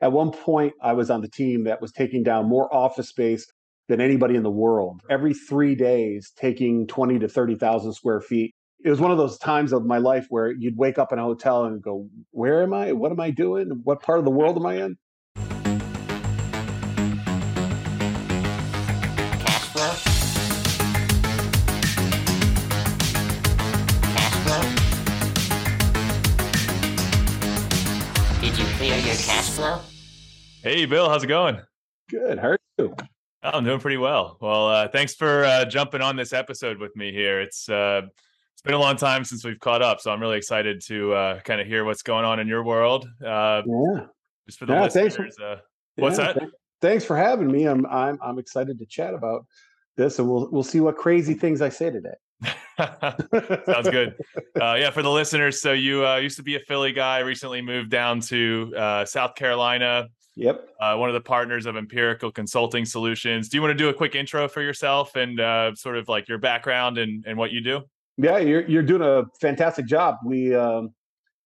At one point, I was on the team that was taking down more office space than anybody in the world. Every three days, taking 20 to 30,000 square feet. It was one of those times of my life where you'd wake up in a hotel and go, Where am I? What am I doing? What part of the world am I in? Hey, Bill, how's it going? Good. How are you? Oh, I'm doing pretty well. Well, uh, thanks for uh, jumping on this episode with me here. It's uh, it's been a long time since we've caught up, so I'm really excited to uh, kind of hear what's going on in your world. Uh, Yeah. just for the Yeah, thanks listeners, uh, What's Yeah, that? th- Thanks for having me. I'm I'm I'm excited to chat about this, and we'll we'll see what crazy things I say today. sounds good. Uh, yeah, for the listeners, so you uh, used to be a Philly guy, recently moved down to uh, South Carolina. Yep. Uh, one of the partners of Empirical Consulting Solutions. Do you want to do a quick intro for yourself and uh, sort of like your background and, and what you do? Yeah, you're you're doing a fantastic job. We um,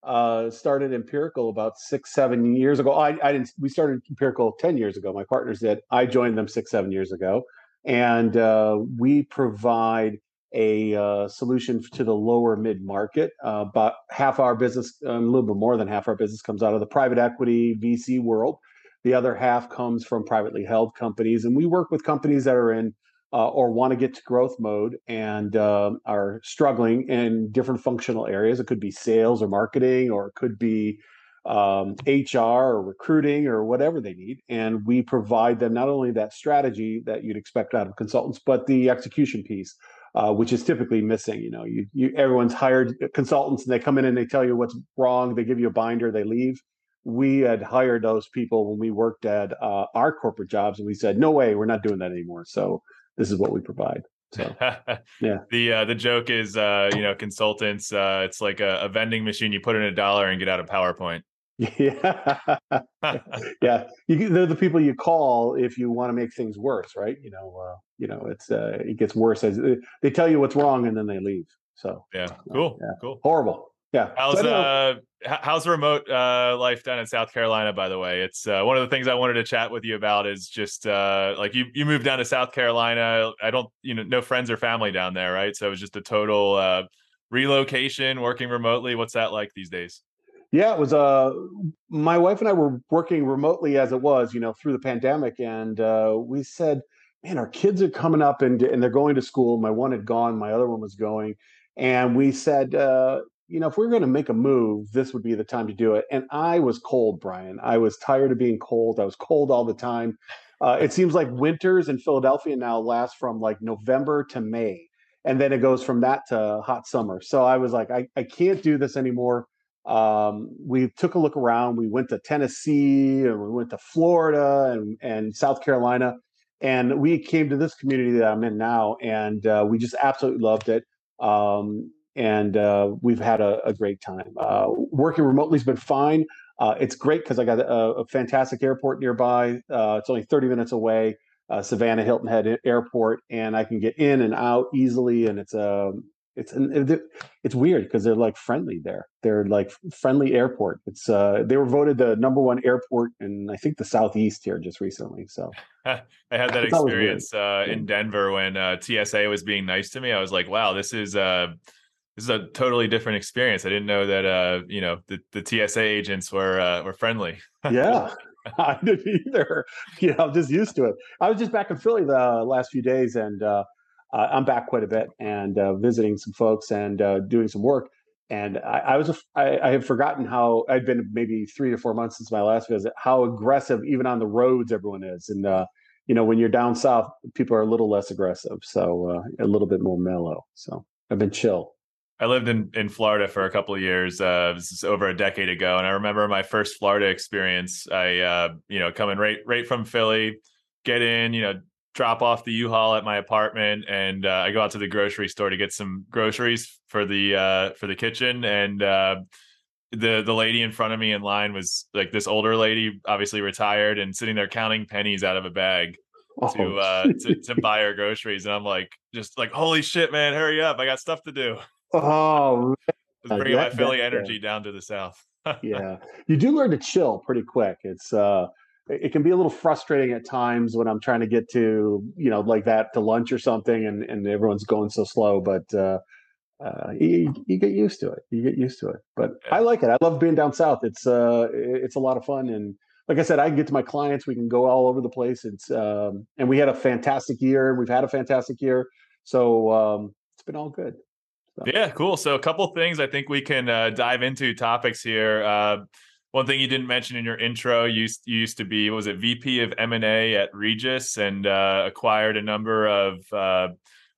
uh, started Empirical about six seven years ago. I, I didn't. We started Empirical ten years ago. My partners did. I joined them six seven years ago, and uh, we provide a uh, solution to the lower mid market. Uh, about half our business, a little bit more than half our business, comes out of the private equity VC world. The other half comes from privately held companies, and we work with companies that are in uh, or want to get to growth mode and um are struggling in different functional areas. It could be sales or marketing, or it could be um, HR or recruiting or whatever they need. And we provide them not only that strategy that you'd expect out of consultants, but the execution piece. Uh, which is typically missing. You know, you, you everyone's hired consultants and they come in and they tell you what's wrong. They give you a binder, they leave. We had hired those people when we worked at uh, our corporate jobs, and we said, "No way, we're not doing that anymore." So this is what we provide. So yeah. The uh, the joke is, uh, you know, consultants. Uh, it's like a, a vending machine. You put in a dollar and get out a PowerPoint. yeah, yeah. You, they're the people you call if you want to make things worse, right? You know, uh, you know, it's uh, it gets worse as they tell you what's wrong and then they leave. So yeah, cool, yeah. cool. horrible. Yeah. How's So uh how's remote uh life down in South Carolina? By the way, it's uh, one of the things I wanted to chat with you about. Is just uh like you you moved down to South Carolina. I don't you know no friends or family down there, right? So it was just a total uh relocation, working remotely. What's that like these days? Yeah, it was. Uh, my wife and I were working remotely as it was, you know, through the pandemic, and uh, we said, "Man, our kids are coming up and and they're going to school." My one had gone, my other one was going, and we said, uh, "You know, if we're going to make a move, this would be the time to do it." And I was cold, Brian. I was tired of being cold. I was cold all the time. Uh, it seems like winters in Philadelphia now last from like November to May, and then it goes from that to hot summer. So I was like, I, I can't do this anymore um, we took a look around. We went to Tennessee and we went to Florida and, and South Carolina. And we came to this community that I'm in now, and uh, we just absolutely loved it. Um, and uh, we've had a, a great time. Uh, working remotely has been fine. Uh, it's great because I got a, a fantastic airport nearby. Uh, it's only 30 minutes away, uh, Savannah Hilton Head Airport, and I can get in and out easily. And it's a it's an, it's weird because they're like friendly there. They're like friendly airport. It's uh they were voted the number one airport in I think the southeast here just recently. So I had that It's experience uh, in Denver when uh, TSA was being nice to me. I was like, "Wow, this is uh, this is a totally different experience." I didn't know that uh, you know the, the TSA agents were uh, were friendly. yeah. I didn't either. You know, I'm just used to it. I was just back in Philly the last few days and uh I'm back quite a bit and uh, visiting some folks and uh, doing some work. And I, I was, I, I had forgotten how I'd been maybe three to four months since my last visit, how aggressive even on the roads everyone is. And, uh, you know, when you're down south, people are a little less aggressive. So a little bit more mellow. So I've been chill. I lived in, in Florida for a couple of years. Uh, this is over a decade ago, and I remember my first Florida experience. I, uh, you know, coming right right from Philly, get in, you know, drop off the U-Haul at my apartment, and uh, I go out to the grocery store to get some groceries for the uh, for the kitchen. And uh, the the lady in front of me in line was like this older lady, obviously retired, and sitting there counting pennies out of a bag to Oh, uh, to, to buy her groceries. And I'm like, just like, holy shit, man, hurry up! I got stuff to do. Oh was bringing my that- Philly that- energy down to the south. yeah, you do learn to chill pretty quick. It's uh, it can be a little frustrating at times when I'm trying to get to you know like that to lunch or something, and and everyone's going so slow. But uh, uh, you, you get used to it. You get used to it. But Yeah. I like it. I love being down south. It's uh, it's a lot of fun, and like I said, I can get to my clients. We can go all over the place. It's um, and we had a fantastic year. We've had a fantastic year, so um, it's been all good. So, Yeah, cool. So a couple things I think we can uh, dive into topics here. Uh, one thing you didn't mention in your intro, you used, you used to be what was it VP of M and A at Regus, and uh, acquired a number of uh,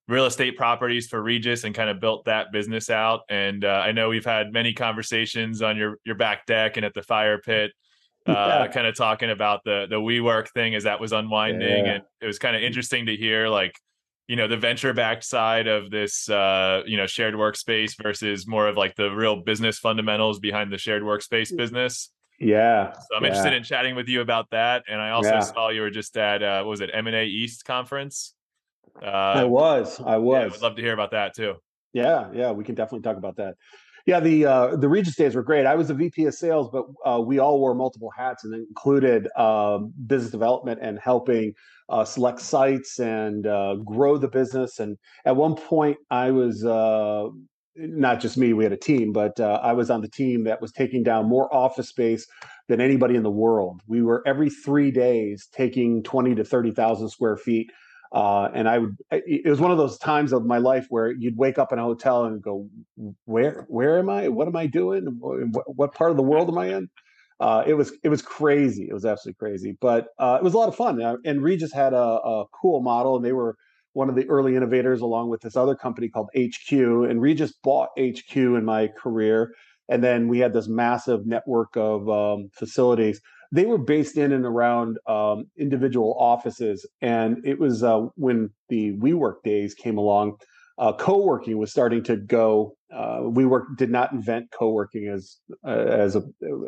real estate properties for Regus, and kind of built that business out. And uh, I know we've had many conversations on your your back deck and at the fire pit, uh, Yeah. kind of talking about the the WeWork thing as that was unwinding, Yeah. and it was kind of interesting to hear like you know the venture backed side of this uh you know shared workspace versus more of like the real business fundamentals behind the shared workspace business yeah. so i'm yeah. interested in chatting with you about that and i also Yeah. saw you were just at uh what was it m&a east conference uh I was. I yeah, was. would love to hear about that too Yeah, yeah, we can definitely talk about that. Yeah, the uh, the Regus days were great. I was a VP of sales, but uh, we all wore multiple hats, and included um, business development and helping uh, select sites and uh, grow the business. And at one point, I was uh, not just me; we had a team, but uh, I was on the team that was taking down more office space than anybody in the world. We were every three days taking twenty to thirty thousand square feet uh, and I would. It was one of those times of my life where you'd wake up in a hotel and go, "Where, where am I? What am I doing? What, what part of the world am I in?" Uh, it was it was crazy. It was absolutely crazy, but uh, it was a lot of fun. Uh, And Regus had a, a cool model, and they were one of the early innovators, along with this other company called HQ. And Regus bought HQ in my career, and then we had this massive network of um, facilities they were based in and around um, individual offices. And it was uh, when the WeWork days came along, uh, co-working was starting to go. Uh, WeWork did not invent co-working as uh, as a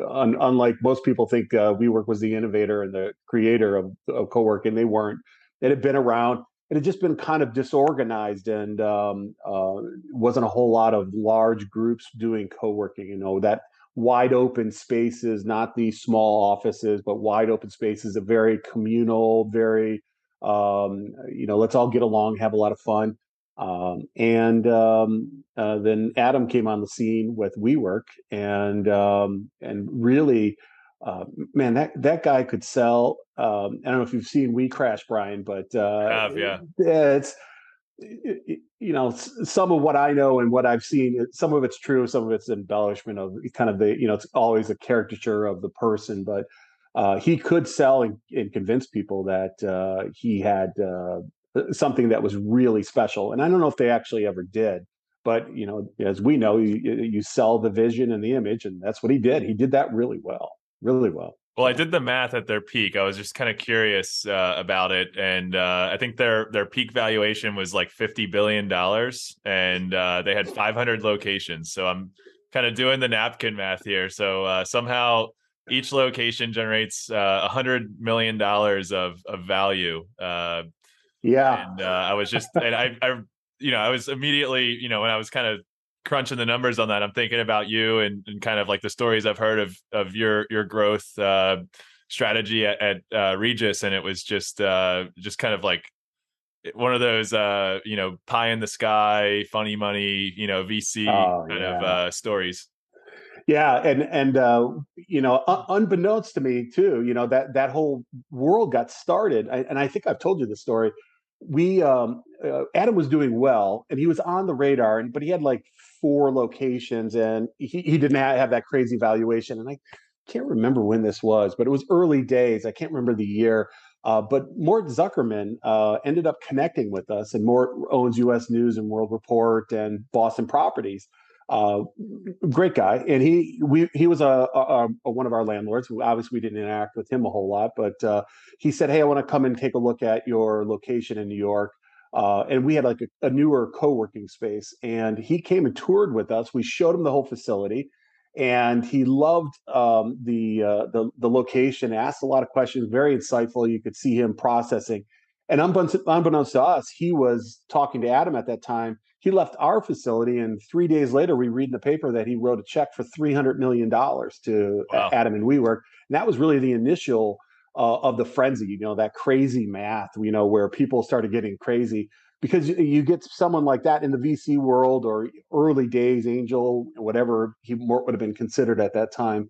un, unlike most people think. Uh, WeWork was the innovator and the creator of, of co-working. They weren't. It had been around. It had just been kind of disorganized and um, uh, wasn't a whole lot of large groups doing co-working. You know that wide open spaces, not these small offices, but wide open spaces, a very communal, very, um, you know, let's all get along, have a lot of fun. Um, and um, uh, then Adam came on the scene with WeWork, and um, and really, uh, man, that that guy could sell. Um, I don't know if you've seen We Crash, Brian, but uh, have, yeah. it's it- it- you know some of what I know and what I've seen. Some of it's true, some of it's embellishment of kind of the you know it's always a caricature of the person, but uh, he could sell and, and convince people that uh, he had uh, something that was really special. And I don't know if they actually ever did, but you know, as we know, you, you sell the vision and the image, and that's what he did. He did that really well, really well. Well, I did the math at their peak. I was just kind of curious uh, about it, and uh, I think their their peak valuation was like fifty billion dollars, and uh, they had five hundred locations. So I'm kind of doing the napkin math here. So uh, somehow each location generates uh, a hundred million dollars of of value. Uh, Yeah, and uh, I was just, and I, I, you know, I was immediately, you know, when I was kind of crunching the numbers on that, I'm thinking about you and, and kind of like the stories I've heard of of your your growth uh, strategy at, at uh, Regus, and it was just uh, just kind of like one of those, uh, you know, pie in the sky, funny money, you know, VC Oh, kind of uh, stories. Yeah, and and uh, you know, unbeknownst to me too, you know that that whole world got started, and I think I've told you the story. We um, uh, Adam was doing well, and he was on the radar, and but he had like four locations, and he he didn't have that crazy valuation, and I can't remember when this was, but it was early days. I can't remember the year. Uh, but Mort Zuckerman uh, ended up connecting with us, and Mort owns U.S. News and World Report and Boston Properties uh, great guy, and he we he was a, a, a one of our landlords. Obviously we didn't interact with him a whole lot, but uh, he said, "Hey, I want to come and take a look at your location in New York." Uh, and we had like a, a newer co-working space, and he came and toured with us. We showed him the whole facility, and he loved um, the, uh, the the location. Asked a lot of questions, very insightful. You could see him processing. And unbeknownst, unbeknownst to us, he was talking to Adam at that time. He left our facility, and three days later, we read in the paper that he wrote a check for three hundred million dollars to Wow. Adam and WeWork. And that was really the initial uh, of the frenzy. You know, that crazy math. You know, where people started getting crazy because you, get someone like that in the VC world or early days, angel, whatever he would have been considered at that time.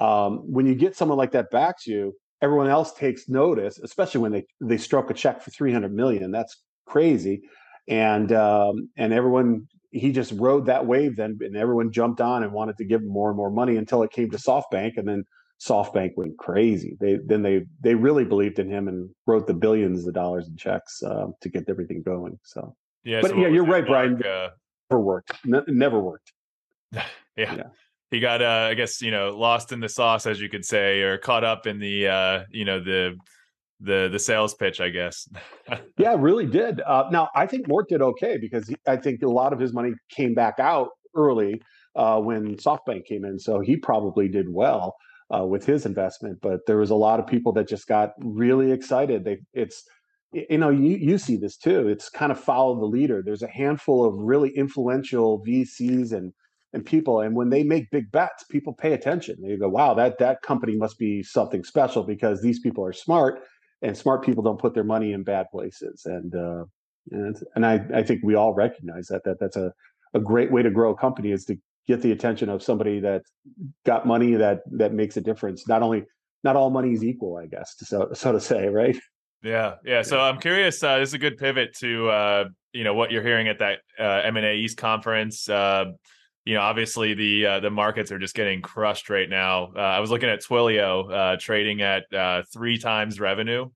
Um, when you get someone like that back to you, everyone else takes notice, especially when they they stroke a check for three hundred million. That's crazy, and um, and everyone he just rode that wave then, and everyone jumped on and wanted to give him more and more money until it came to SoftBank, and then SoftBank went crazy. They then they they really believed in him and wrote the billions of dollars in checks uh, to get everything going. So Yeah, But so yeah, you're right, Brian. uh, never worked. Ne- never worked. yeah. Yeah. He got uh I guess, you know, lost in the sauce as you could say or caught up in the uh, you know, the the the sales pitch, I guess. Yeah, really did. Uh, now, I think Mort did okay because he, I think a lot of his money came back out early uh, when SoftBank came in, so he probably did well uh, with his investment. But there was a lot of people that just got really excited. They, it's, you know, you you see this too. It's kind of follow the leader. There's a handful of really influential VCs and and people, and when they make big bets, people pay attention. They go, "Wow, that that company must be something special because these people are smart." and smart people don't put their money in bad places and uh and, and i i think we all recognize that that that's a a great way to grow a company is to get the attention of somebody that got money that that makes a difference not only not all money is equal i guess so so to say right Yeah, yeah. So I'm curious. Uh, this is a good pivot to uh, you know what you're hearing at that uh, M and A East conference. Uh, you know, obviously the uh, the markets are just getting crushed right now. Uh, I was looking at Twilio uh, trading at uh, three times revenue,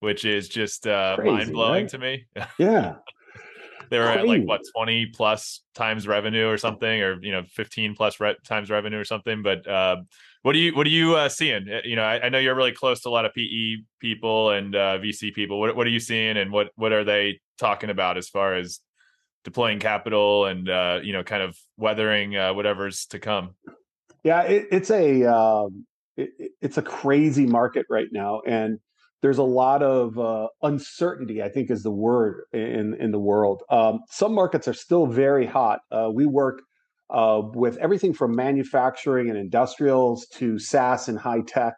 which is just uh, mind blowing right? to me. yeah they were at like what 20 plus times revenue or something, or you know 15 plus re- times revenue or something. But uh, what do you what are you uh, seeing? Uh, You know, I, I know you're really close to a lot of PE people and uh, VC people. What what are you seeing, and what what are they talking about as far as deploying capital and uh, you know, kind of weathering uh, whatever's to come? Yeah, it, it's a um, it, it- it's a crazy market right now, and there's a lot of uh, uncertainty. I think is the word in in the world. Um, some markets are still very hot. Uh, we work uh, with everything from manufacturing and industrials to SaaS and high tech,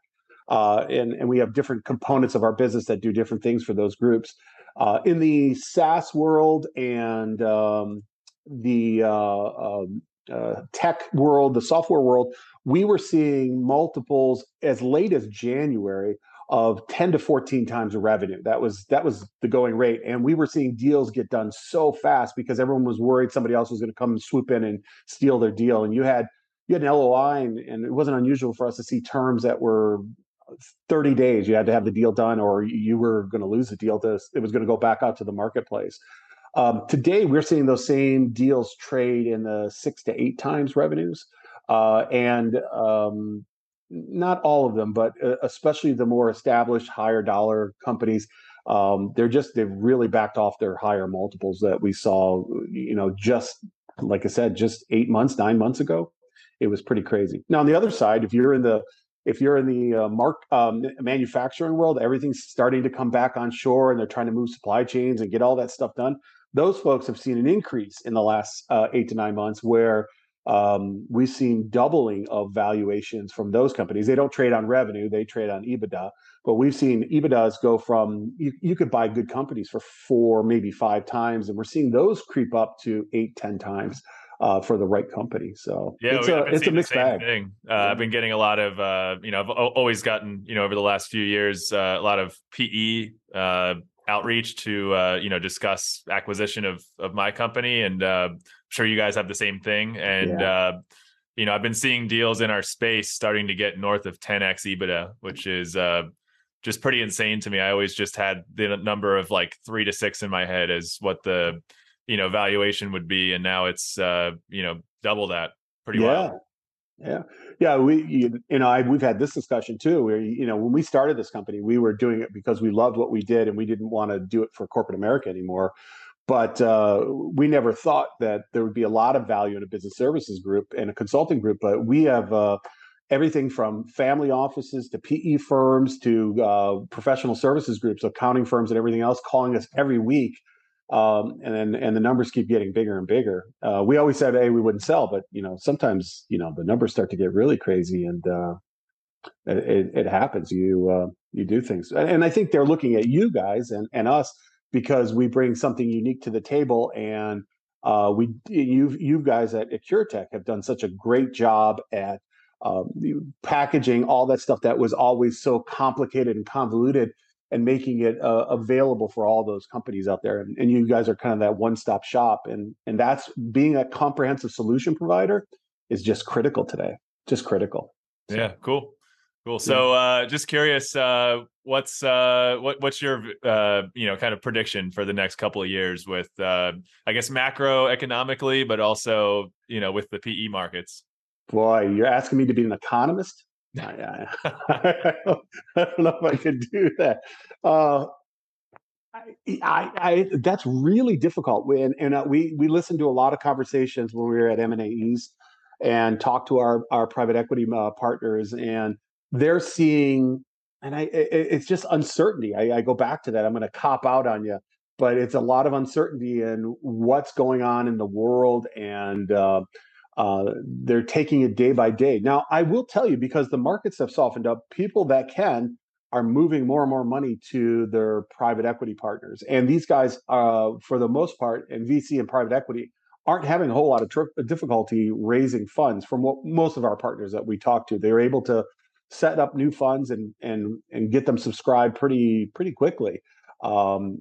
uh, and and we have different components of our business that do different things for those groups. Uh, in the SaaS world and um, the uh, um, uh, tech world, the software world, we were seeing multiples as late as January of 10 to 14 times the revenue. That was that was the going rate. And we were seeing deals get done so fast because everyone was worried somebody else was going to come and swoop in and steal their deal. And you had you had an LOI and, and it wasn't unusual for us to see terms that were 30 days. You had to have the deal done or you were going to lose the deal to it was going to go back out to the marketplace. Um, today, we're seeing those same deals trade in the six to eight times revenues, uh, and um, not all of them, but uh, especially the more established, higher dollar companies. Um, they're just they've really backed off their higher multiples that we saw. You know, just like I said, just eight months, nine months ago, it was pretty crazy. Now, on the other side, if you're in the if you're in the uh, mark um, manufacturing world, everything's starting to come back on shore, and they're trying to move supply chains and get all that stuff done those folks have seen an increase in the last uh, eight to nine months where um, we've seen doubling of valuations from those companies. They don't trade on revenue, they trade on EBITDA. But we've seen EBITDAs go from you, you could buy good companies for four, maybe five times, and we're seeing those creep up to eight, ten times uh, for the right company. So Yeah, it's a it's a mixed bag. Thing. Uh, I've been getting a lot of, uh, you know, I've always gotten, you know, over the last few years, uh, a lot of PE uh, outreach to, uh, you know, discuss acquisition of of my company, and uh, I'm sure you guys have the same thing. And uh, you know, I've been seeing deals in our space starting to get north of 10x EBITDA, which is uh, just pretty insane to me. I always just had the number of like three to six in my head as what the you know valuation would be, and now it's uh, you know double that. Pretty yeah. wild. Yeah, yeah. We, you, you know, I, we've had this discussion too. Where you know, when we started this company, we were doing it because we loved what we did, and we didn't want to do it for corporate America anymore. But uh, we never thought that there would be a lot of value in a business services group and a consulting group. But we have uh, everything from family offices to PE firms to uh, professional services groups, accounting firms, and everything else calling us every week. Um, and then and the numbers keep getting bigger and bigger. Uh, we always said, "Hey, we wouldn't sell," but you know, sometimes you know the numbers start to get really crazy, and uh, it, it, happens. You uh, you do things, and I think they're looking at you guys and and us because we bring something unique to the table, and uh, we you you guys at, Curotec have done such a great job at um, packaging all that stuff that was always so complicated and convoluted and making it uh, available for all those companies out there and, and, you guys are kind of that one-stop shop and and that's being a comprehensive solution provider is just critical today just critical. So, yeah cool cool. So uh, just curious uh, what's uh, what what's your uh, you know kind of prediction for the next couple of years with uh, i guess macroeconomically but also you know with the pe markets? Boy, you're asking me to be an economist? I, I, don't know if I could do that. Uh, I, I, that's really difficult. And, and uh, we we listened to a lot of conversations when we were at M&A and talked to our our private equity uh, partners, and they're seeing, and I it, it's just uncertainty. I, I go back to that. I'm going to cop out on you, but it's a lot of uncertainty in what's going on in the world and. Uh, uh, they're taking it day by day. Now, I will tell you because the markets have softened up, people that can are moving more and more money to their private equity partners. And these guys, uh, for the most part, and VC and private equity, aren't having a whole lot of tri- difficulty raising funds from what most of our partners that we talk to. They're able to set up new funds and and and get them subscribed pretty pretty quickly. Um,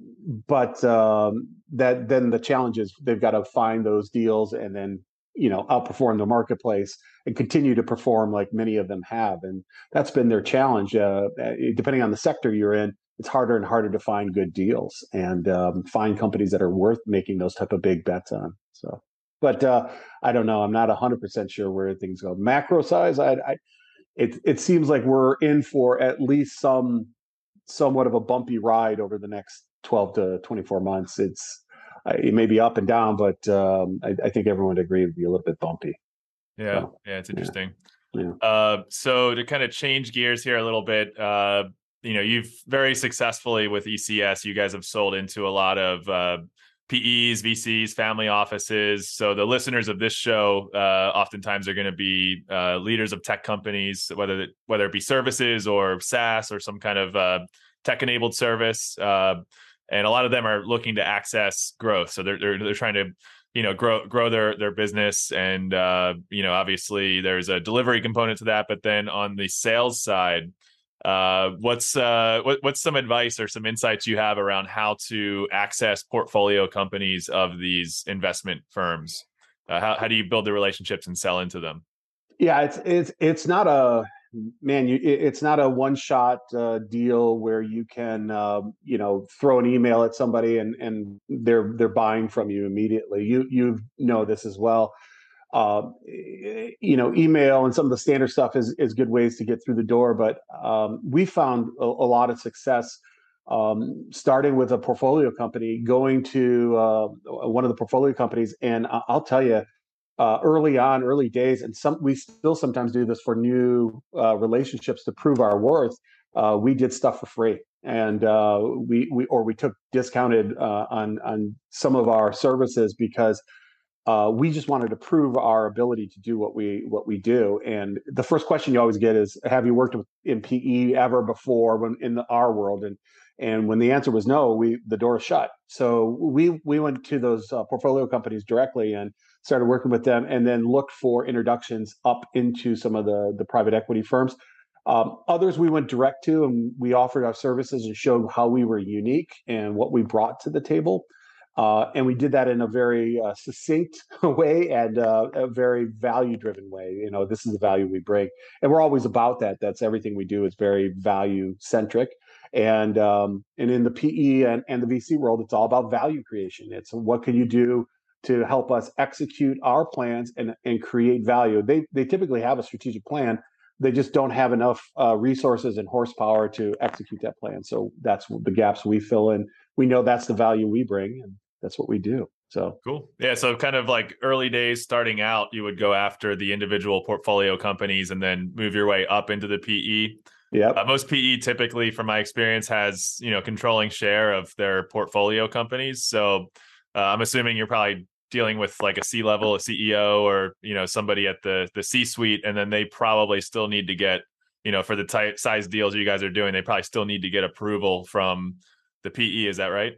but um, that then the challenge is they've got to find those deals and then you know outperform the marketplace and continue to perform like many of them have and that's been their challenge uh, eh, depending on the sector you're in it's harder and harder to find good deals and um, find companies that are worth making those type of big bets on so. But uh, i don't know i'm not 100% sure where things go. Macro size i, I it, it seems like we're in for at least some somewhat of a bumpy ride over the next 12 to 24 months. It's it may be up and down, but um, I, I, think everyone would agree it would be a little bit bumpy. Yeah, so, yeah, it's interesting. Yeah. Yeah. Uh, so to kind of change gears here a little bit, uh, you know, you've very successfully with ECS, you guys have sold into a lot of uh, PEs, VCs, family offices. So the listeners of this show uh, oftentimes are going to be uh, leaders of tech companies, whether it, whether it be services or SaaS or some kind of uh, tech-enabled service. And a lot of them are looking to access growth. So they're they're, they're trying to you know grow grow their their business. And uh, you know obviously there's a delivery component to that. But then on the sales side uh, what's uh, what, what's some advice or some insights you have around how to access portfolio companies of these investment firms? Uh, how, how do you build the relationships and sell into them? Yeah it's it's it's not a man, you, it's not a one-shot uh, deal where you can, uh, you know, throw an email at somebody and and they're they're buying from you immediately. You you know this as well. Uh, you know, email and some of the standard stuff is is good ways to get through the door, but um, we found a, a, lot of success. Um, starting with a portfolio company, going to uh, one of the portfolio companies, and I'll tell you, uh, early on, early days, and some we still sometimes do this for new uh, relationships to prove our worth. Uh, we did stuff for free, and uh, we we or we took discounted uh, on on some of our services because uh, we just wanted to prove our ability to do what we what we do. And the first question you always get is, "Have you worked with, in PE ever before?" When in the, our world, and and when the answer was no, we the door shut. So we we went to those portfolio companies directly and started working with them, and then looked for introductions up into some of the the private equity firms. Um, others we went direct to, and we offered our services and showed how we were unique and what we brought to the table. Uh, and we did that in a very uh, succinct way and uh, a very value driven way. You know, this is the value we bring, and we're always about that. That's everything we do is very value centric. And um, and in the PE and, and the VC world, it's all about value creation. It's what can you do to help us execute our plans and, and create value. They they typically have a strategic plan. They just don't have enough uh, resources and horsepower to execute that plan. So that's the gaps we fill in. We know that's the value we bring, and that's what we do. So cool. Yeah. So kind of like early days starting out, you would go after the individual portfolio companies and then move your way up into the PE. Yeah. Uh, most PE typically, from my experience, has you know controlling share of their portfolio companies. So uh, I'm assuming you're probably dealing with like a C level, a CEO, or you know somebody at the the C suite, and then they probably still need to get you know for the type size deals you guys are doing, they probably still need to get approval from the PE. Is that right?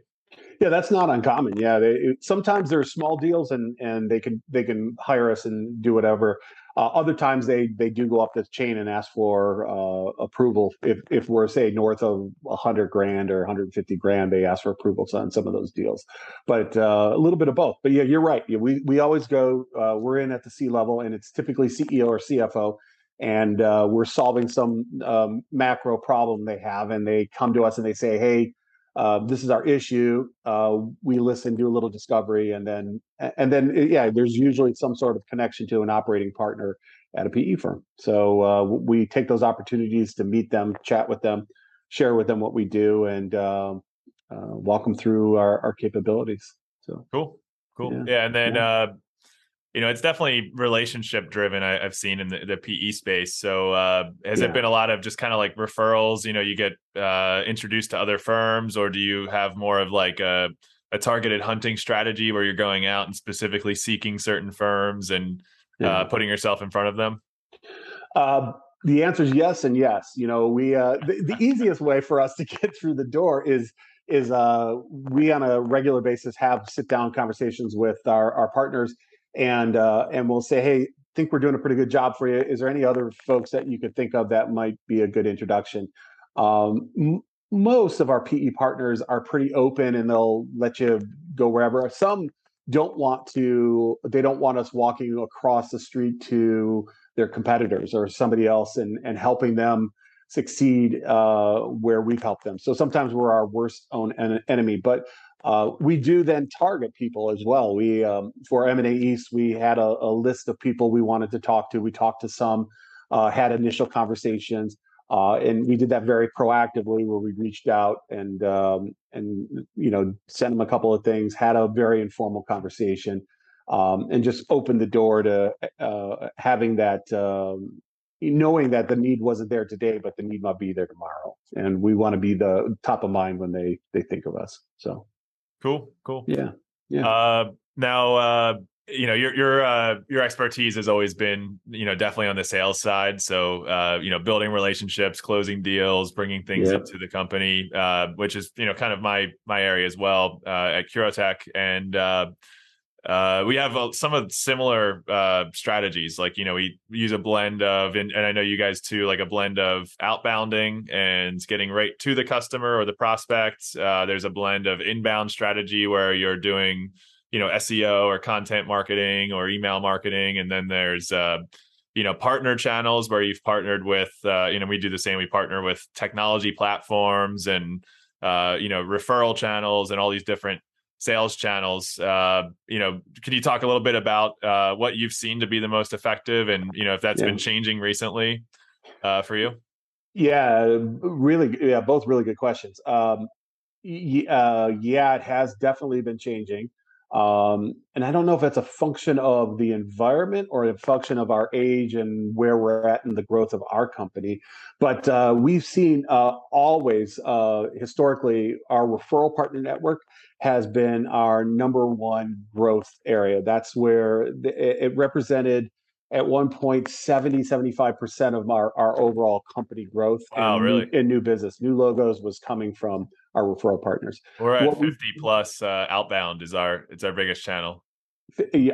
Yeah, that's not uncommon. Yeah, they, sometimes there are small deals, and and they can they can hire us and do whatever. Uh, other times they they do go up the chain and ask for uh, approval. If if we're say north of hundred grand or 150 grand, they ask for approvals on some of those deals. But uh, a little bit of both. But yeah, you're right. We we always go. Uh, we're in at the C level, and it's typically CEO or CFO, and uh, we're solving some um, macro problem they have, and they come to us and they say, hey. Uh, this is our issue. Uh, we listen, do a little discovery, and then and then yeah, there's usually some sort of connection to an operating partner at a PE firm. So uh, we take those opportunities to meet them, chat with them, share with them what we do, and um, uh, walk them through our, our capabilities. So cool, cool, yeah, yeah and then. Yeah uh, you know, it's definitely relationship driven. I, have seen in the, the, PE space. So, uh, has yeah. it been a lot of just kind of like referrals? You know, you get uh, introduced to other firms, or do you have more of like a, a targeted hunting strategy where you're going out and specifically seeking certain firms and uh, yeah. uh, putting yourself in front of them? Uh, the answer is yes and yes. You know, we uh, the, the easiest way for us to get through the door is is uh, we on a regular basis have sit down conversations with our, our partners and uh, and we'll say, hey, think we're doing a pretty good job for you. Is there any other folks that you could think of that might be a good introduction? Um, m- most of our PE partners are pretty open and they'll let you go wherever. Some don't want to. They don't want us walking across the street to their competitors or somebody else and and helping them succeed uh, where we've helped them. So sometimes we're our worst own en- enemy, but uh, we do then target people as well. We um, for M and A East, we had a, a, list of people we wanted to talk to. We talked to some, uh, had initial conversations, uh, and we did that very proactively, where we reached out and um, and you know sent them a couple of things, had a very informal conversation, um, and just opened the door to uh, having that. Um, knowing that the need wasn't there today, but the need might be there tomorrow, and we want to be the top of mind when they they think of us. So. Cool, cool. Yeah, yeah. Uh, now, uh, you know, your your uh, your expertise has always been, you know, definitely on the sales side. So, uh, you know, building relationships, closing deals, bringing things up to the company, uh, which is, you know, kind of my my area as well uh, at Curotec, and uh, we have uh, some of similar uh, strategies. Like you know, we use a blend of, and, and, I know you guys too, like a blend of outbounding and getting right to the customer or the prospect. Uh, there's a blend of inbound strategy where you're doing, you know, SEO or content marketing or email marketing, and then there's uh, you know partner channels where you've partnered with you know we do the same we partner with technology platforms and uh, you know referral channels and all these different sales channels. Uh, you know, can you talk a little bit about uh, what you've seen to be the most effective, and you know if that's yeah. been changing recently uh, for you? Yeah, really. Yeah, both really good questions. Um, uh, yeah, it has definitely been changing. Um, and I don't know if it's a function of the environment or a function of our age and where we're at in the growth of our company. But uh, we've seen uh, always, uh, historically, our referral partner network has been our number one growth area. That's where it represented at one point 70 75% of our, our overall company growth wow, really? new, in new business. New logos was coming from our referral partners. We're at what 50 we, plus uh, outbound is our it's our biggest channel.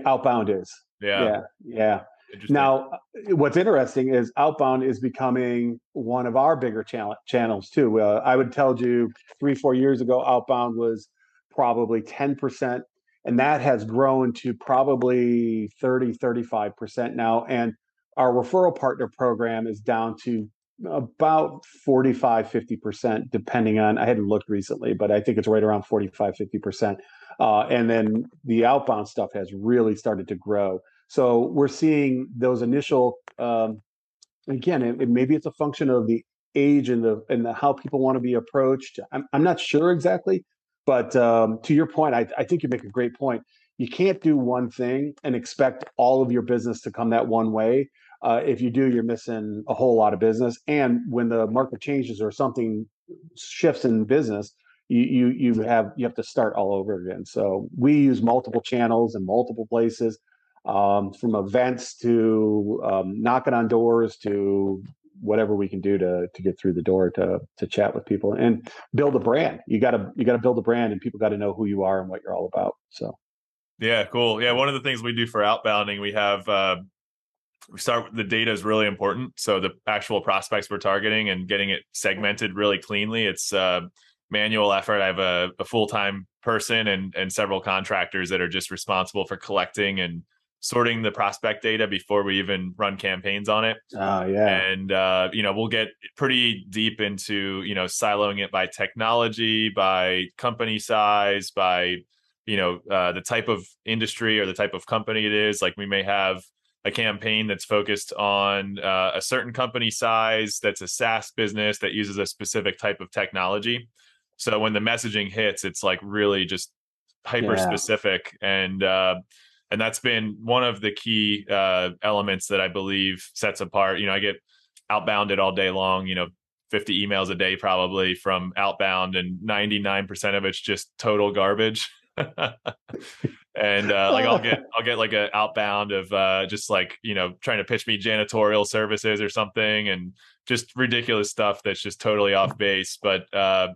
Outbound is. Yeah. Yeah yeah. Now uh, what's interesting is outbound is becoming one of our bigger channel, channels too. Uh, i would tell you three four years ago outbound was probably 10% and that has grown to probably 30 35% now and our referral partner program is down to about 45 50% depending on i hadn't looked recently but i think it's right around 45 50% uh, and then the outbound stuff has really started to grow. So we're seeing those initial um, again it, it, maybe it's a function of the age and the and the, how people want to be approached. I'm, I'm not sure exactly but um, to your point, I, I, think you make a great point. you can't do one thing and expect all of your business to come that one way. Uh, if you do, you're missing a whole lot of business. And when the market changes or something shifts in business, you you you have you have to start all over again. So we use multiple channels and multiple places, um, from events to um, knocking on doors to whatever we can do to to get through the door to to chat with people and build a brand. You got to you got to build a brand, and people got to know who you are and what you're all about. So. Yeah, cool. Yeah, one of the things we do for outbounding, we have uh, we start with the data is really important. So the actual prospects we're targeting and getting it segmented really cleanly. It's uh, manual effort. I have a, a full time person and and several contractors that are just responsible for collecting and sorting the prospect data before we even run campaigns on it. Oh yeah. And uh, you know, we'll get pretty deep into, you know, siloing it by technology, by company size, by you know, uh, the type of industry or the type of company it is. Like we may have a campaign that's focused on uh, a certain company size that's a SaaS business that uses a specific type of technology. So when the messaging hits, it's like really just hyper specific and uh, and that's been one of the key uh, elements that I believe sets apart. You know, I get outbounded all day long. You know, 50 emails a day probably from outbound, and 99% of it's just total garbage. and uh, like I'll get I'll get like an outbound of uh, just like you know trying to pitch me janitorial services or something, and just ridiculous stuff that's just totally off base. But uh,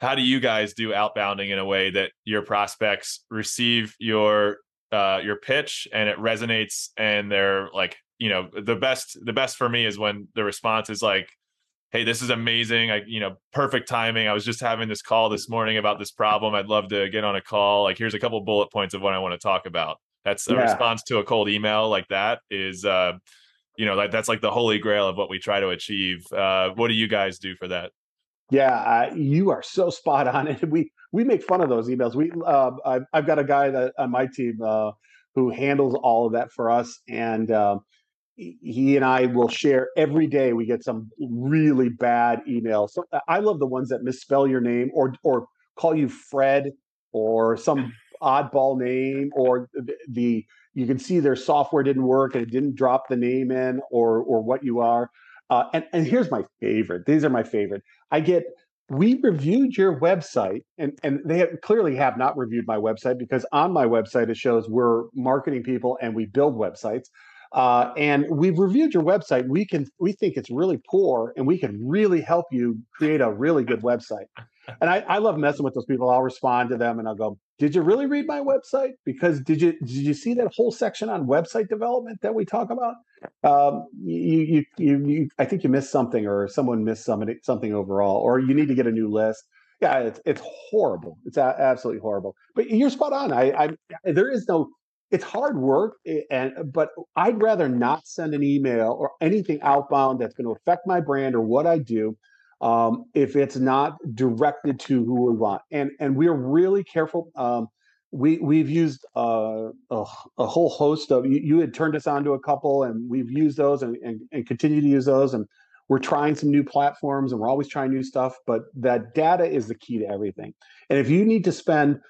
how do you guys do outbounding in a way that your prospects receive your uh, your pitch and it resonates and they're like you know the best the best for me is when the response is like hey this is amazing. I you know perfect timing. I was just having this call this morning about this problem. I'd love to get on a call. Like here's a couple bullet points of what i want to talk about. That's a yeah. response to a cold email like that is uh you know like that's like the holy grail of what we try to achieve. Uh what do you guys do for that yeah, uh, you are so spot on. And we we make fun of those emails. We uh, I've, I've, got a guy that on my team uh, who handles all of that for us, and um, he and I will share every day. We get some really bad emails. So I love the ones that misspell your name or or call you Fred or some oddball name or the you can see their software didn't work and it didn't drop the name in or or what you are. Uh, and and here's my favorite. These are my favorite. I get we reviewed your website and and they have, clearly have not reviewed my website because on my website it shows we're marketing people and we build websites. Uh, and we've reviewed your website. We can we think it's really poor and we can really help you create a really good website. And I, I love messing with those people. I'll respond to them and i'll go did you really read my website? Because did you did you see that whole section on website development that we talk about um, you, you, you, you, I think you missed something, or someone missed something, something overall, or you need to get a new list. Yeah, it's it's horrible. It's a- absolutely horrible. But you're spot on. I, I there is no. It's hard work, and but I'd rather not send an email or anything outbound that's going to affect my brand or what I do um, if it's not directed to who we want. And and we're really careful. Um, we we've used uh, a, a, whole host of you, you, had turned us on to a couple and we've used those and, and, and, continue to use those and we're trying some new platforms and we're always trying new stuff but that data is the key to everything. And if you need to spend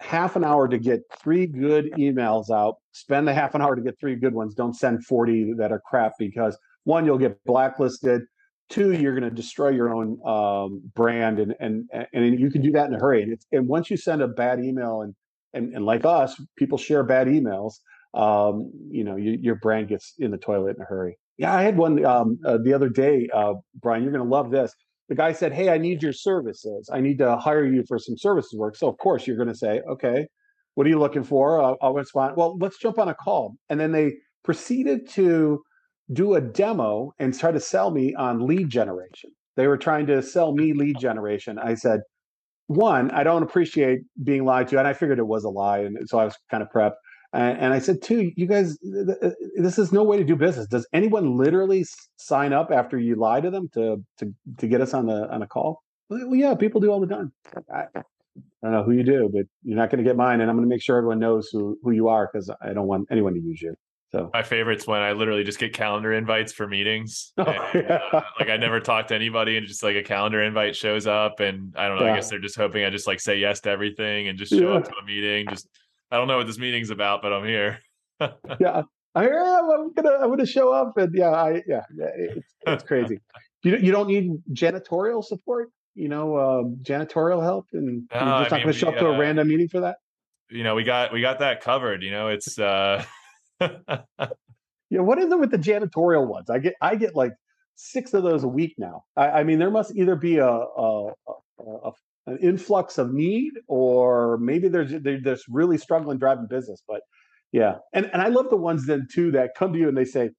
half an hour to get three good emails out spend the half an hour to get three good ones. Don't send 40 that are crap because one you'll get blacklisted. Two you're going to destroy your own um, brand and and and you can do that in a hurry. And, and once you send a bad email and and, and like us, people share bad emails. Um, you know, you, your brand gets in the toilet in a hurry. Yeah, I had one um, uh, the other day, uh, Brian. You're going to love this. The guy said, "Hey, I need your services. I need to hire you for some services work." So of course you're going to say, "Okay, what are you looking for?" Uh, I'll respond. Well, let's jump on a call. And then they proceeded to do a demo and try to sell me on lead generation. They were trying to sell me lead generation. I said, one, I don't appreciate being lied to, and I figured it was a lie, and so I was kind of prepped. And, and I said, two, you guys, uh, this is no way to do business. Does anyone literally sign up after you lie to them to to to get us on the on a call? Well, yeah, people do all the time. I, I don't know who you do, but you're not going to get mine, and I'm going to make sure everyone knows who who you are because I don't want anyone to use you. So my favorite's when I literally just get calendar invites for meetings. Oh, and, yeah. uh, like I never talk to anybody, and just like a calendar invite shows up, and I don't know. Yeah. I guess they're just hoping I just like say yes to everything and just show yeah. up to a meeting. Just I don't know what this meeting's about, but I'm here. yeah, I, am. I'm gonna I'm gonna show up, and yeah, I yeah, it's it's crazy. you you don't need janitorial support, you know, um, janitorial help, and No, you're I just not mean, gonna show we, up to a uh, random meeting for that. You know, we got we got that covered. You know, it's uh, Yeah, what is it with the janitorial ones? I get I get like six of those a week now. I, I mean, there must either be a, a, a, a an influx of need, or maybe there's they're just really struggling driving business. But yeah, and and I love the ones then too that come to you and they say,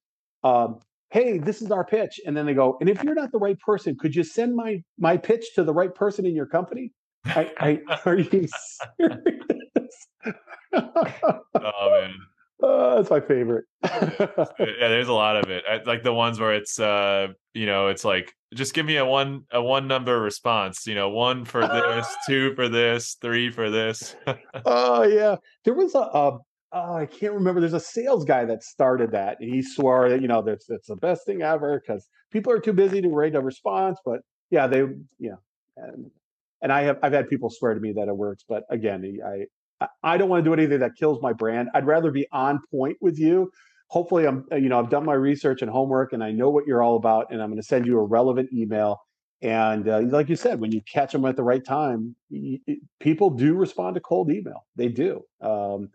um, "Hey, this is our pitch," and then they go, "And if you're not the right person, could you send my my pitch to the right person in your company?" I, I are you serious? oh man. Uh, that's my favorite. yeah there's a lot of it I, like the ones where it's uh you know it's like just give me a one a one number response you know one for this two for this three for this oh yeah, there was a, a oh, I can't remember. There's a sales guy that started that. He swore that you know that's that's the best thing ever because people are too busy to write a response. But yeah, they yeah, and and I have I've had people swear to me that it works. But again, I I- don't want to do anything that kills my brand. I'd rather be on point with you. Hopefully, I'm you know I've done my research and homework, and I know what you're all about, and I'm going to send you a relevant email. And uh, like you said, when you catch them at the right time, people do respond to cold email. They do. Um,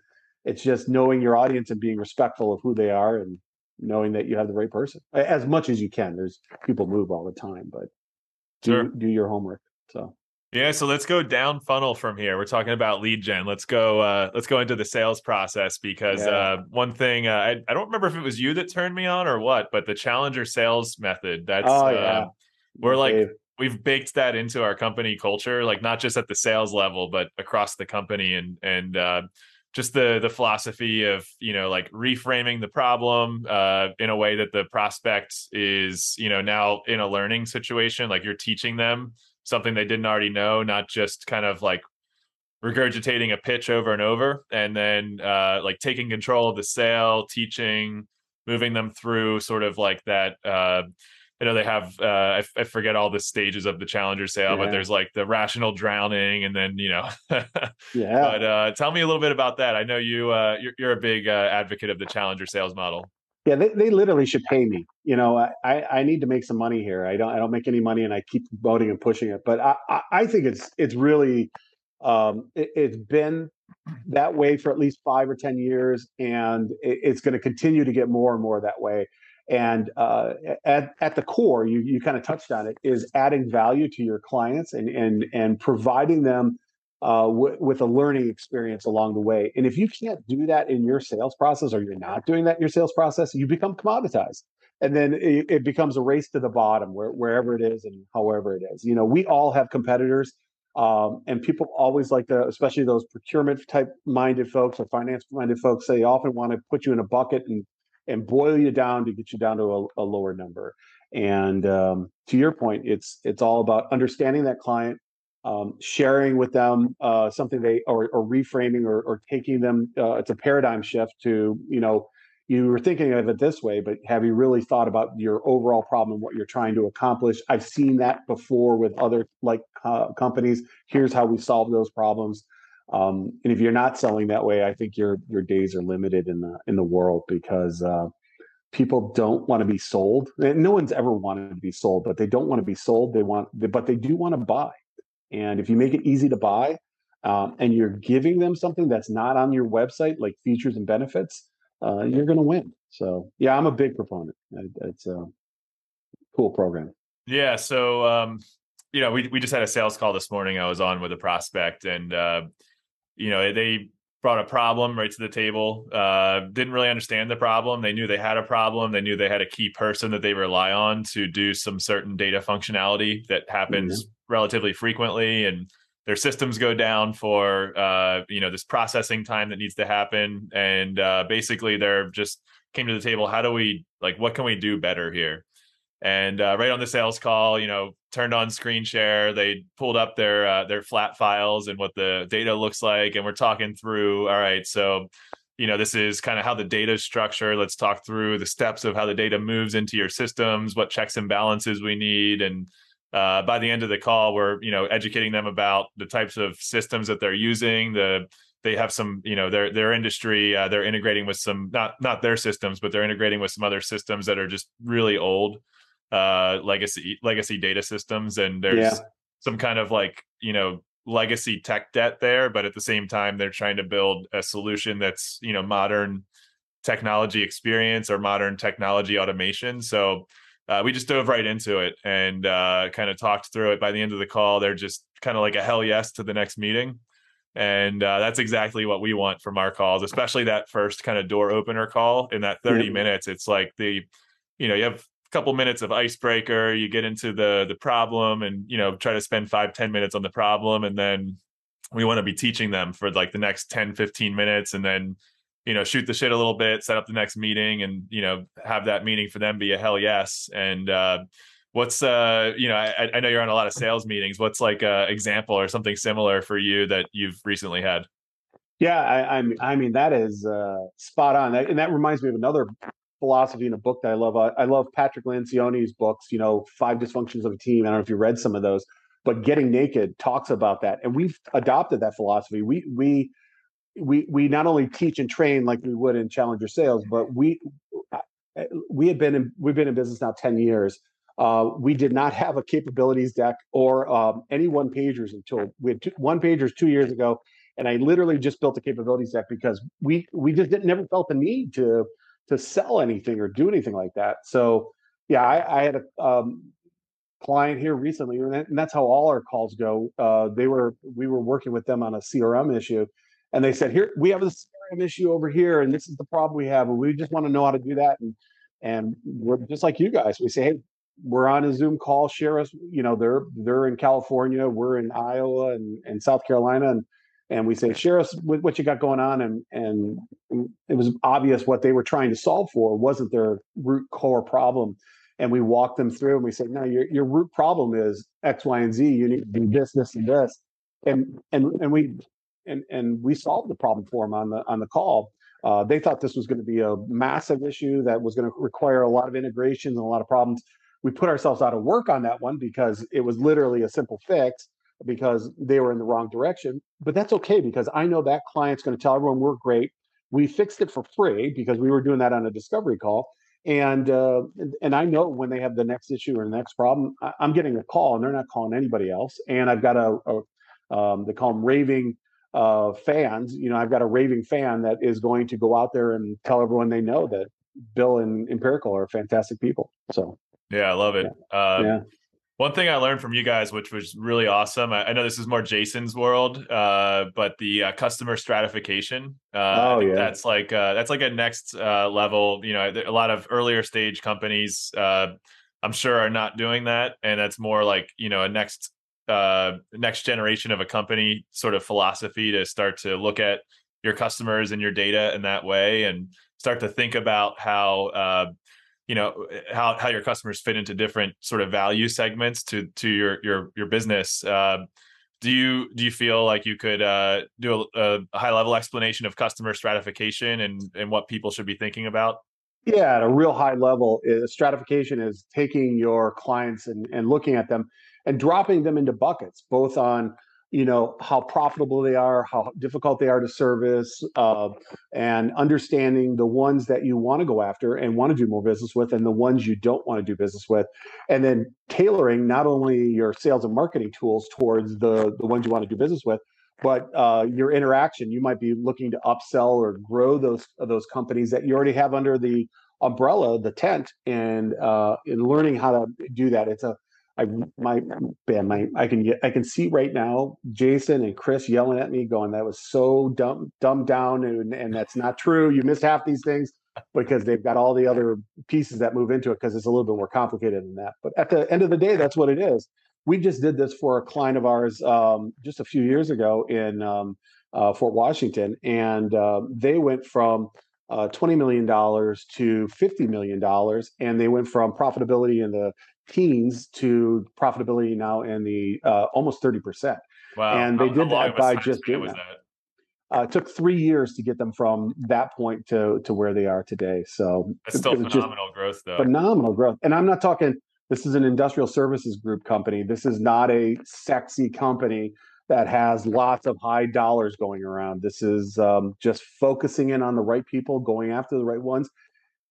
it's just knowing your audience and being respectful of who they are and knowing that you have the right person as much as you can. There's people move all the time, but do Sure. do your homework. So yeah so let's go down funnel from here we're talking about lead gen let's go uh let's go into the sales process because Yeah. uh one thing uh, I, I don't remember if it was you that turned me on or what but the challenger sales method that's oh uh, yeah, we're like Dave. we've baked that into our company culture like not just at the sales level but across the company and and uh just the the philosophy of you know like reframing the problem uh in a way that the prospect is you know now in a learning situation like you're teaching them something they didn't already know not just kind of like regurgitating a pitch over and over and then uh like taking control of the sale teaching moving them through sort of like that uh I know they have uh I, f- I forget all the stages of the challenger sale, but there's like the rational drowning and then you know yeah. but uh tell me a little bit about that. I know you uh you're, you're a big uh, advocate of the challenger sales model. Yeah, they, they literally should pay me. You know, I, I need to make some money here. I don't I don't make any money, and I keep voting and pushing it. But I I, think it's it's really um, it, it's been that way for at least five or ten years, and it, it's going to continue to get more and more that way. And uh, at at the core, you you kind of touched on it, is adding value to your clients and and and providing them uh, w- with a learning experience along the way. And if you can't do that in your sales process, or you're not doing that in your sales process, you become commoditized, and then it, it becomes a race to the bottom, where, wherever it is and however it is. You know, we all have competitors, um, and people always like to, especially those procurement type minded folks or finance minded folks, they often want to put you in a bucket and and boil you down to get you down to a, a lower number. And um, to your point, it's it's all about understanding that client, um, sharing with them uh, something they or, or reframing or, or taking them. Uh, it's a paradigm shift to you know you were thinking of it this way, but have you really thought about your overall problem, and what you're trying to accomplish? I've seen that before with other like uh, companies. Here's how we solve those problems. Um, and if you're not selling that way, I think your your days are limited in the in the world because uh, people don't want to be sold. No one's ever wanted to be sold, but they don't want to be sold. They want, but they do want to buy. And if you make it easy to buy, um, and you're giving them something that's not on your website, like features and benefits, uh, you're going to win. So yeah, I'm a big proponent. It's a cool program. Yeah. So, um, you know, we we just had a sales call this morning. I was on with a prospect, and uh, you know, they brought a problem right to the table. Uh, didn't really understand the problem. They knew they had a problem. They knew they had a key person that they rely on to do some certain data functionality that happens relatively frequently, and their systems go down for uh, you know this processing time that needs to happen. And uh, basically, they're just came to the table. How do we like? What can we do better here? and uh, right on the sales call you know turned on screen share they pulled up their uh, their flat files and what the data looks like and we're talking through all right so you know this is kind of how the data is structured. Let's talk through the steps of how the data moves into your systems what checks and balances we need and uh, by the end of the call we're you know educating them about the types of systems that they're using the they have some you know their their industry uh, they're integrating with some not not their systems but they're integrating with some other systems that are just really old uh legacy legacy data systems and there's Yeah. some kind of like you know legacy tech debt there but at the same time they're trying to build a solution that's you know modern technology experience or modern technology automation so uh, we just dove right into it and uh, kind of talked through it by the end of the call they're just kind of like a hell yes to the next meeting and uh, that's exactly what we want from our calls especially that first kind of door opener call in that 30 Yeah. minutes it's like the you know you have couple minutes of icebreaker you get into the the problem and you know try to spend five ten minutes on the problem and then we want to be teaching them for like the next 10 15 minutes and then you know shoot the shit a little bit set up the next meeting and you know have that meeting for them be a hell yes. And uh what's uh you know i, I know you're on a lot of sales meetings. What's like a example or something similar for you that you've recently had? Yeah, I, I mean, I mean that is uh, spot on, and that reminds me of another philosophy in a book that I love. I, I love Patrick Lencioni's books. You know, Five Dysfunctions of a Team. I don't know if you read some of those, but Getting Naked talks about that, and we've adopted that philosophy. We we we we not only teach and train like we would in Challenger Sales, but we uh, we had been in we've been in business now ten years. Uh, we did not have a capabilities deck or um, any one pagers until we had two, one pagers two years ago and I literally just built a capabilities deck because we we just didn't never felt the need to to sell anything or do anything like that. So yeah, I, I had a um, client here recently, and, that, and that's how all our calls go. Uh, they were we were working with them on a CRM issue, and they said, "Here we have a CRM issue over here, and this is the problem we have, and we just want to know how to do that." And and we're just like you guys. We say, "Hey, we're on a Zoom call. Share us. You know, they're they're in California, we're in Iowa and, and South Carolina, and and we say, share us with what you got going on. And and it was obvious what they were trying to solve for wasn't their root core problem. And we walked them through and we said, no, your your root problem is X, Y, and Z. You need to do this, this, and this. And and and we and and we solved the problem for them on the on the call. Uh, they thought this was going to be a massive issue that was going to require a lot of integrations and a lot of problems. We put ourselves out of work on that one because it was literally a simple fix because they were in the wrong direction. But that's okay because I know that client's going to tell everyone we're great. We fixed it for free because we were doing that on a discovery call. And uh, and, I know when they have the next issue or the next problem, I, I'm getting a call and they're not calling anybody else. And I've got a, a um, they call them raving uh, fans. You know, I've got a raving fan that is going to go out there and tell everyone they know that Bill and Empirical are fantastic people. So yeah i love it um, yeah. One thing I learned from you guys, which was really awesome, I, I know this is more Jason's world, uh, but the uh, customer stratification. Uh, I Oh, think yeah. that's like uh, that's like a next uh, level. You know, a lot of earlier stage companies, uh, I'm sure, are not doing that, and that's more like you know a next uh, next generation of a company sort of philosophy to start to look at your customers and your data in that way, and start to think about how uh, you know how how your customers fit into different sort of value segments to to your your your business. Uh, do you do you feel like you could uh, do a, a high level explanation of customer stratification and and what people should be thinking about? Yeah, at a real high level, is stratification is taking your clients and, and looking at them and dropping them into buckets, both on you know how profitable they are, how difficult they are to service, uh, and understanding the ones that you want to go after and want to do more business with, and the ones you don't want to do business with, and then tailoring not only your sales and marketing tools towards the the ones you want to do business with, but uh, your interaction. You might be looking to upsell or grow those those companies that you already have under the umbrella, the tent, and uh, in learning how to do that. It's a I my man, my I can get I can see right now Jason and Chris yelling at me, going, "That was so dumb, dumbed down, and and that's not true. You missed half these things." Because they've got all the other pieces that move into it, because it's a little bit more complicated than that. But at the end of the day, that's what it is. We just did this for a client of ours um, just a few years ago in um, uh, Fort Washington, and uh, they went from uh, $20 million to $50 million. And they went from profitability in the teens to profitability now in the uh, almost 30%. Wow, And they How- did how that by just doing was that. Uh, it took three years to get them from that point to, to where they are today. So That's it- still it was just phenomenal growth, though. phenomenal growth. And I'm not talking, this is an industrial services group company. This is not a sexy company that has lots of high dollars going around. This is um, just focusing in on the right people, going after the right ones.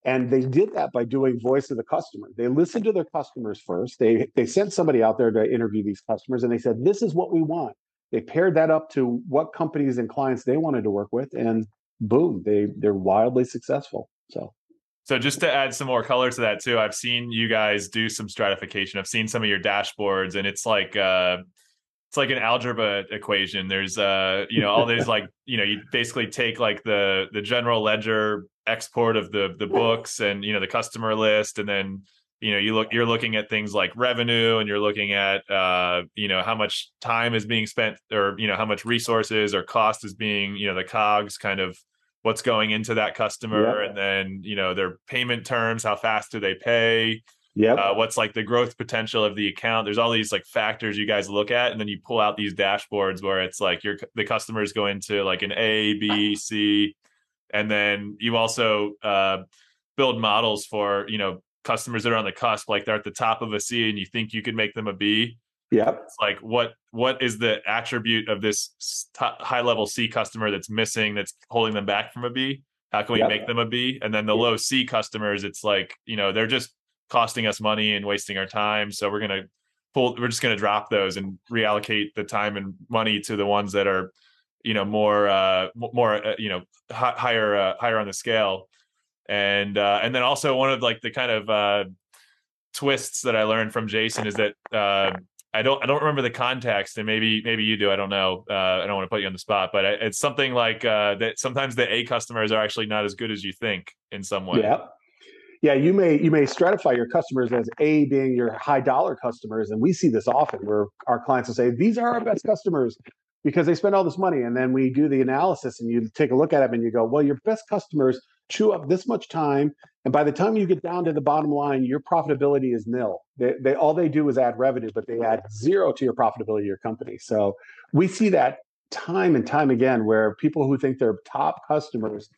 And they did that by doing voice of the customer. They listened to their customers first. They they sent somebody out there to interview these customers, and they said, "This is what we want." They paired that up to what companies and clients they wanted to work with, and boom, they they're wildly successful. So so just to add some more color to that too, I've seen you guys do some stratification. I've seen some of your dashboards, and it's like uh, it's like an algebra equation. There's uh, you know, all these like you know, you basically take like the the general ledger export of the the books and you know the customer list, and then you know you look you're looking at things like revenue and you're looking at uh, you know how much time is being spent or you know how much resources or cost is being you know the cogs kind of what's going into that customer. And then you know their payment terms how fast do they pay? Yeah uh, what's like the growth potential of the account? There's all these like factors you guys look at and then you pull out these dashboards where it's like your the customers go into like an a b c and then you also uh, build models for you know customers that are on the cusp like they're at the top of a c and you think you could make them a b. Yeah it's like what what is the attribute of this high level c customer that's missing that's holding them back from a b? How can we yep. make them a b? And then the low c customers it's like you know they're just costing us money and wasting our time. So we're going to pull we're just going to drop those and reallocate the time and money to the ones that are you know more uh more uh, you know higher uh, higher on the scale and uh and then also one of like the kind of uh twists that i learned from jason is that uh I don't I don't remember the context, and maybe maybe you do. I don't know. Uh, I don't want to put you on the spot, but it's something like uh, that. Sometimes the A customers are actually not as good as you think in some way. Yeah, yeah. You may you may stratify your customers as A being your high dollar customers, and we see this often where our clients will say these are our best customers because they spend all this money, and then we do the analysis, and you take a look at them, and you go, well, your best customers chew up this much time and by the time you get down to the bottom line your profitability is nil. They, they all they do is add revenue but they add zero to your profitability of your company. So we see that time and time again where people who think they're top customers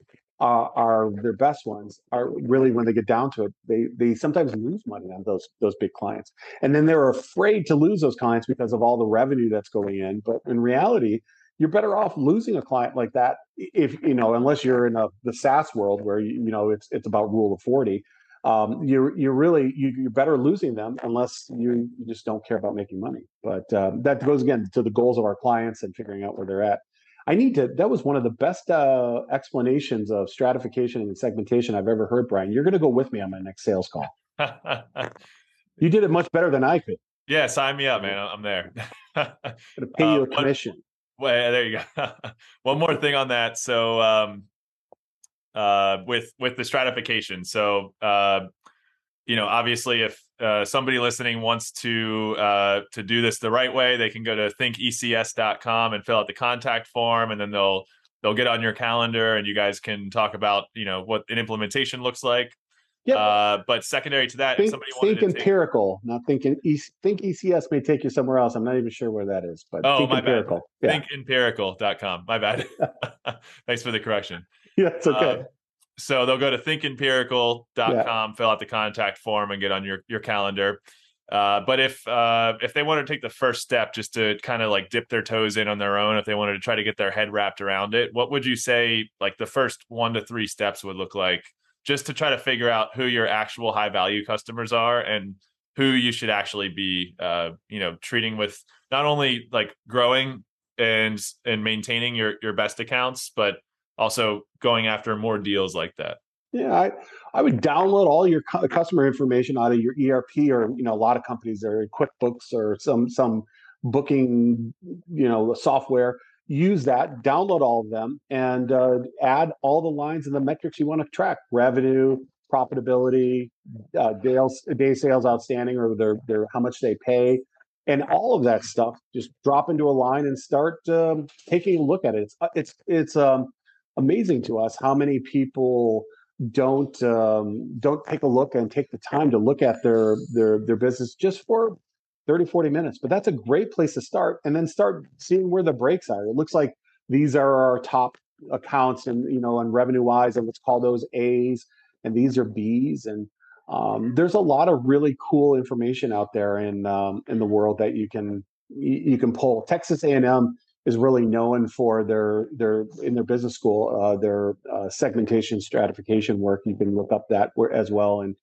uh, are their best ones are really when they get down to it they they sometimes lose money on those those big clients. And then they're afraid to lose those clients because of all the revenue that's going in. But in reality you're better off losing a client like that if you know unless you're in a, the SaaS world where you, you know it's it's about rule of 40 um, you're you're really you, you're better losing them unless you, you just don't care about making money. But um, that goes again to the goals of our clients and figuring out where they're at I need to that was one of the best uh, explanations of stratification and segmentation I've ever heard Brian you're going to go with me on my next sales call you did it much better than I could yeah sign me up man I'm there going to pay uh, you a commission well, there you go. One more thing on that. So, um, uh, with with the stratification. So, uh, you know, obviously, if uh, somebody listening wants to uh, to do this the right way, they can go to thinkecs.com and fill out the contact form, and then they'll they'll get on your calendar, and you guys can talk about you know what an implementation looks like. Yeah. Uh, but secondary to that, think, somebody think empirical, take... not thinking. think ECS may take you somewhere else. I'm not even sure where that is, but oh, think my empirical. bad. Yeah. Thinkempirical.com. My bad. Thanks for the correction. Yeah, it's okay. So they'll go to thinkempirical.com, yeah. fill out the contact form, and get on your your calendar. Uh, but if uh, if they want to take the first step, just to kind of like dip their toes in on their own, if they wanted to try to get their head wrapped around it, what would you say like the first one to three steps would look like just to try to figure out who your actual high value customers are and who you should actually be uh, you know treating with not only like growing and and maintaining your your best accounts but also going after more deals like that yeah i i would download all your customer information out of your erp or you know a lot of companies are quickbooks or some some booking you know software use that, download all of them, and uh, add all the lines and the metrics you want to track: revenue, profitability, uh, day sales outstanding, or their their how much they pay, and all of that stuff. Just drop into a line and start um, taking a look at it. It's uh, it's it's um, amazing to us how many people don't um, don't take a look and take the time to look at their their their business just for 30, 40 minutes. But that's a great place to start and then start seeing where the breaks are. It looks like these are our top accounts and you know, and revenue wise, and let's call those A's and these are B's. And um, there's a lot of really cool information out there in um, in the world that you can you, you can pull. Texas A&M is really known for their their in their business school uh, their uh, segmentation stratification work. You can look up that as well and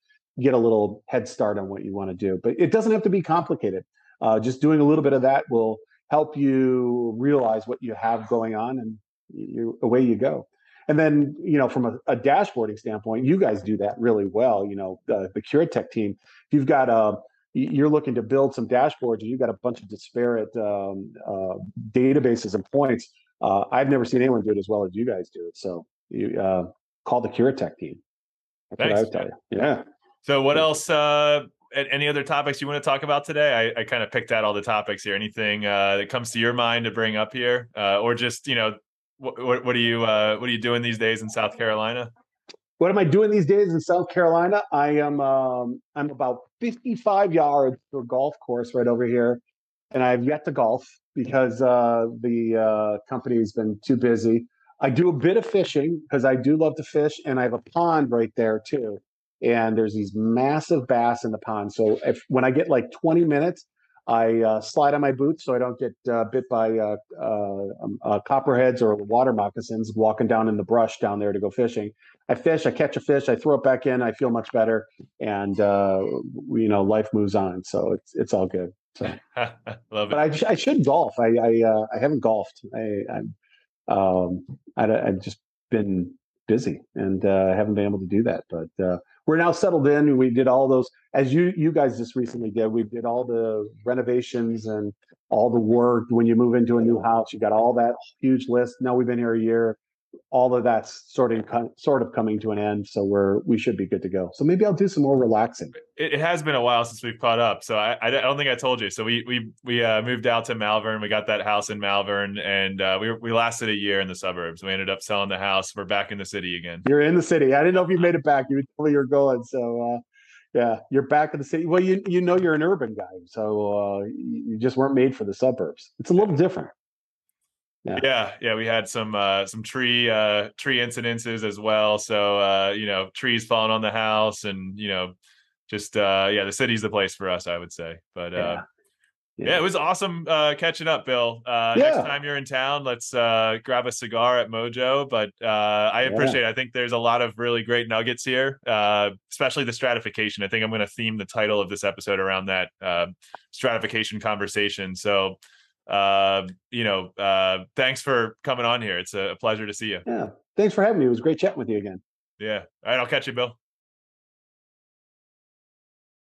get a little head start on what you want to do. But it doesn't have to be complicated. Uh, just doing a little bit of that will help you realize what you have going on, and you, away you go. And then, you know, from a, a, dashboarding standpoint, you guys do that really well. You know, the, the Curotec team, if you've got a you're looking to build some dashboards and you've got a bunch of disparate um, uh, databases and points. Uh, I've never seen anyone do it as well as you guys do it. So you uh, call the Curotec team. That's Thanks, what I would tell you. Yeah. So what else? Uh, any other topics you want to talk about today? I, I kind of picked out all the topics here. Anything uh, that comes to your mind to bring up here, uh, or just you know, what, what, what are you what are you doing these days in South Carolina? What am I doing these days in South Carolina? I am um, I'm about 55 yards to a golf course right over here, and I have yet to golf because uh, the uh, company's been too busy. I do a bit of fishing because I do love to fish, and I have a pond right there too. And there's these massive bass in the pond. So if when I get like 20 minutes, I uh, slide on my boots so I don't get uh, bit by uh, uh um, uh, copperheads or water moccasins walking down in the brush down there to go fishing. I fish, I catch a fish, I throw it back in, I feel much better, and uh, you know life moves on. So it's it's all good. So, Love but I, I should golf. I I, I haven't golfed. I I'm, um I, I've just been busy and I haven't been able to do that. But we're now settled in. We did all those, as you you guys just recently did. We did all the renovations and all the work. When you move into a new house, you got all that huge list. Now we've been here a year. All of that's sort of sort of coming to an end, so we're we should be good to go. So maybe I'll do some more relaxing. It, it has been a while since we've caught up, so I, I don't think I told you. So we we we uh, moved out to Malvern. We got that house in Malvern, and uh, we we lasted a year in the suburbs. We ended up selling the house. We're back in the city again. You're in the city. I didn't know if you made it back. You me you're going. So uh, yeah, you're back in the city. Well, you you know you're an urban guy, so uh, you just weren't made for the suburbs. It's a little different. Yeah. yeah, yeah, we had some uh, some tree uh, tree incidences as well. So uh, you know, trees falling on the house, and you know, just uh, yeah, the city's the place for us, I would say. But uh, yeah. Yeah. yeah, it was awesome uh, catching up, Bill. Uh, yeah. Next time you're in town, let's uh, grab a cigar at Mojo. But uh, I appreciate. Yeah. it. I think there's a lot of really great nuggets here, uh, especially the stratification. I think I'm going to theme the title of this episode around that uh, stratification conversation. So, you know, uh, thanks for coming on here. It's a pleasure to see you. Yeah, thanks for having me. It was great chatting with you again. Yeah. All right, I'll catch you, Bill.